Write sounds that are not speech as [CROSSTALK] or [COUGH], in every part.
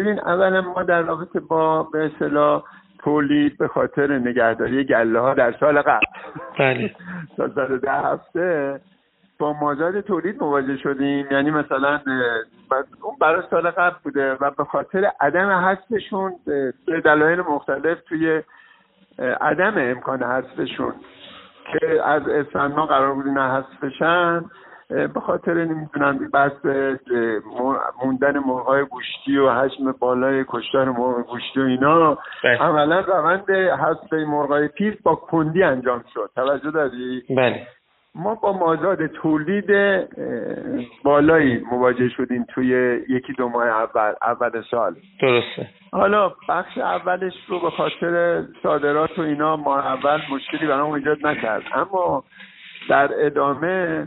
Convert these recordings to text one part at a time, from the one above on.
ببین اولا ما در رابطه با به اصطلاح تولید به خاطر نگهداری گله ها در سال قبل بله. [LAUGHS] سال ده هفته با مازاد تولید مواجه شدیم. یعنی مثلا اون برای سال قبل بوده و به خاطر عدم حذفشون به دلایل مختلف توی عدم امکان حذفشون که از اسفند قرار بود اینا حذف بشن به خاطر نمی‌دونم بس موندن مرغای گوشتی و حجم بالای کشتار مرغ گوشتی و اینا بله. عملا روند حذف مرغای پیر با کندی انجام شد. توجه داری؟ بله. ما با مازاد تولید بالایی مواجه شدیم توی یکی دو ماه اول اول سال. درسته. حالا بخش اولش رو به خاطر صادرات و اینا ماه اول مشکلی برام ایجاد نکرد. اما در ادامه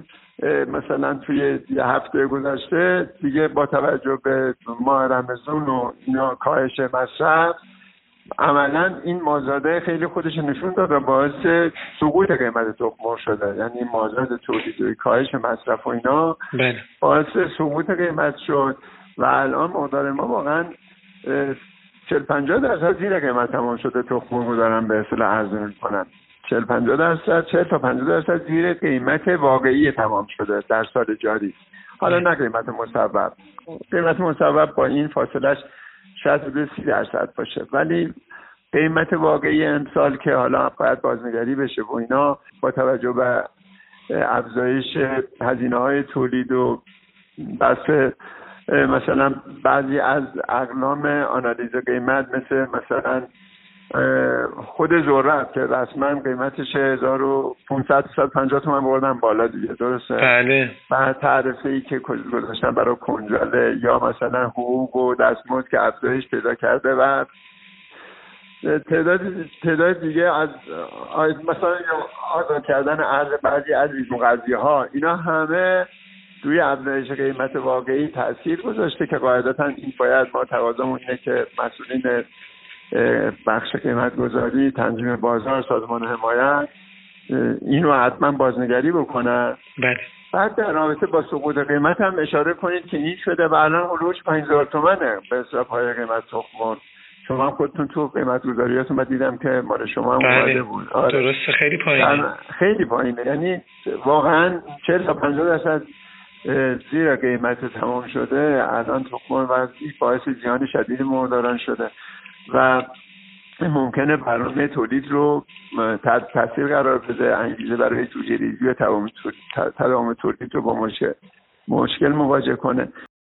مثلا توی یه هفته گذشته دیگه با توجه به ماه رمزون و اینا کاهش مصرف عملا این مازاده خیلی خودش نشون داد و باعث سقوط قیمت تخم شده. یعنی مازاد تولید و کاهش مصرف و اینا بله. باعث سقوط قیمت شد و الان مقدار ما واقعا چل پنجاه درصد زیر قیمت تمام شده تخم رو دارن به اصطلاح عرضه می‌کنن. چل پنجاه درصد چل تا پنجاه درصد زیر قیمت واقعی تمام شده در سال جاری. حالا نه قیمت مصوب. قیمت مصوب با این فاصلش شاید حدود سی درصد باشه. ولی قیمت واقعی امسال که حالا باید بازنگری بشه و اینا با توجه به افزایش هزینه های تولید و بس مثلا بعضی از اقلام آنالیز قیمت مثل مثلا خود ذرت که رسما قیمتش 1500 150 تومن بردن بالا دیگه درسته؟ بله. بعد تعرفه ای که گذاشتن برای کنجاله یا مثلا حقوق و دستمزد که افزایش پیدا کرده و تعداد تعداد دیگه از مثلا آزاد کردن ارز بعضی از قضیه ها اینا همه روی افزایش قیمت واقعی تاثیر گذاشته که قاعدتا این باید ما تقاضامون اینه که مسئولین بخش قیمت گذاری تنظیم بازار سازمان حمایت اینو حتما بازنگری بکنن بله. بعد در رابطه با سقوط قیمت هم اشاره کنید که این شده و الان علوش 5000 تومنه به حساب های قیمت تخمون شما خودتون تو قیمت گذاریاتون من دیدم که مال شما هم بله. بود. آره. درسته خیلی پایینه. خیلی پایینه. یعنی واقعا 40 تا 50 درصد زیر قیمت تمام شده. الان تخم و باعث زیان شدید مرداران شده. و ممکنه برنامه تولید رو تاثیر قرار بده انگیزه برای جوجه ریزی و تداوم تولید رو با مشکل مواجه کنه.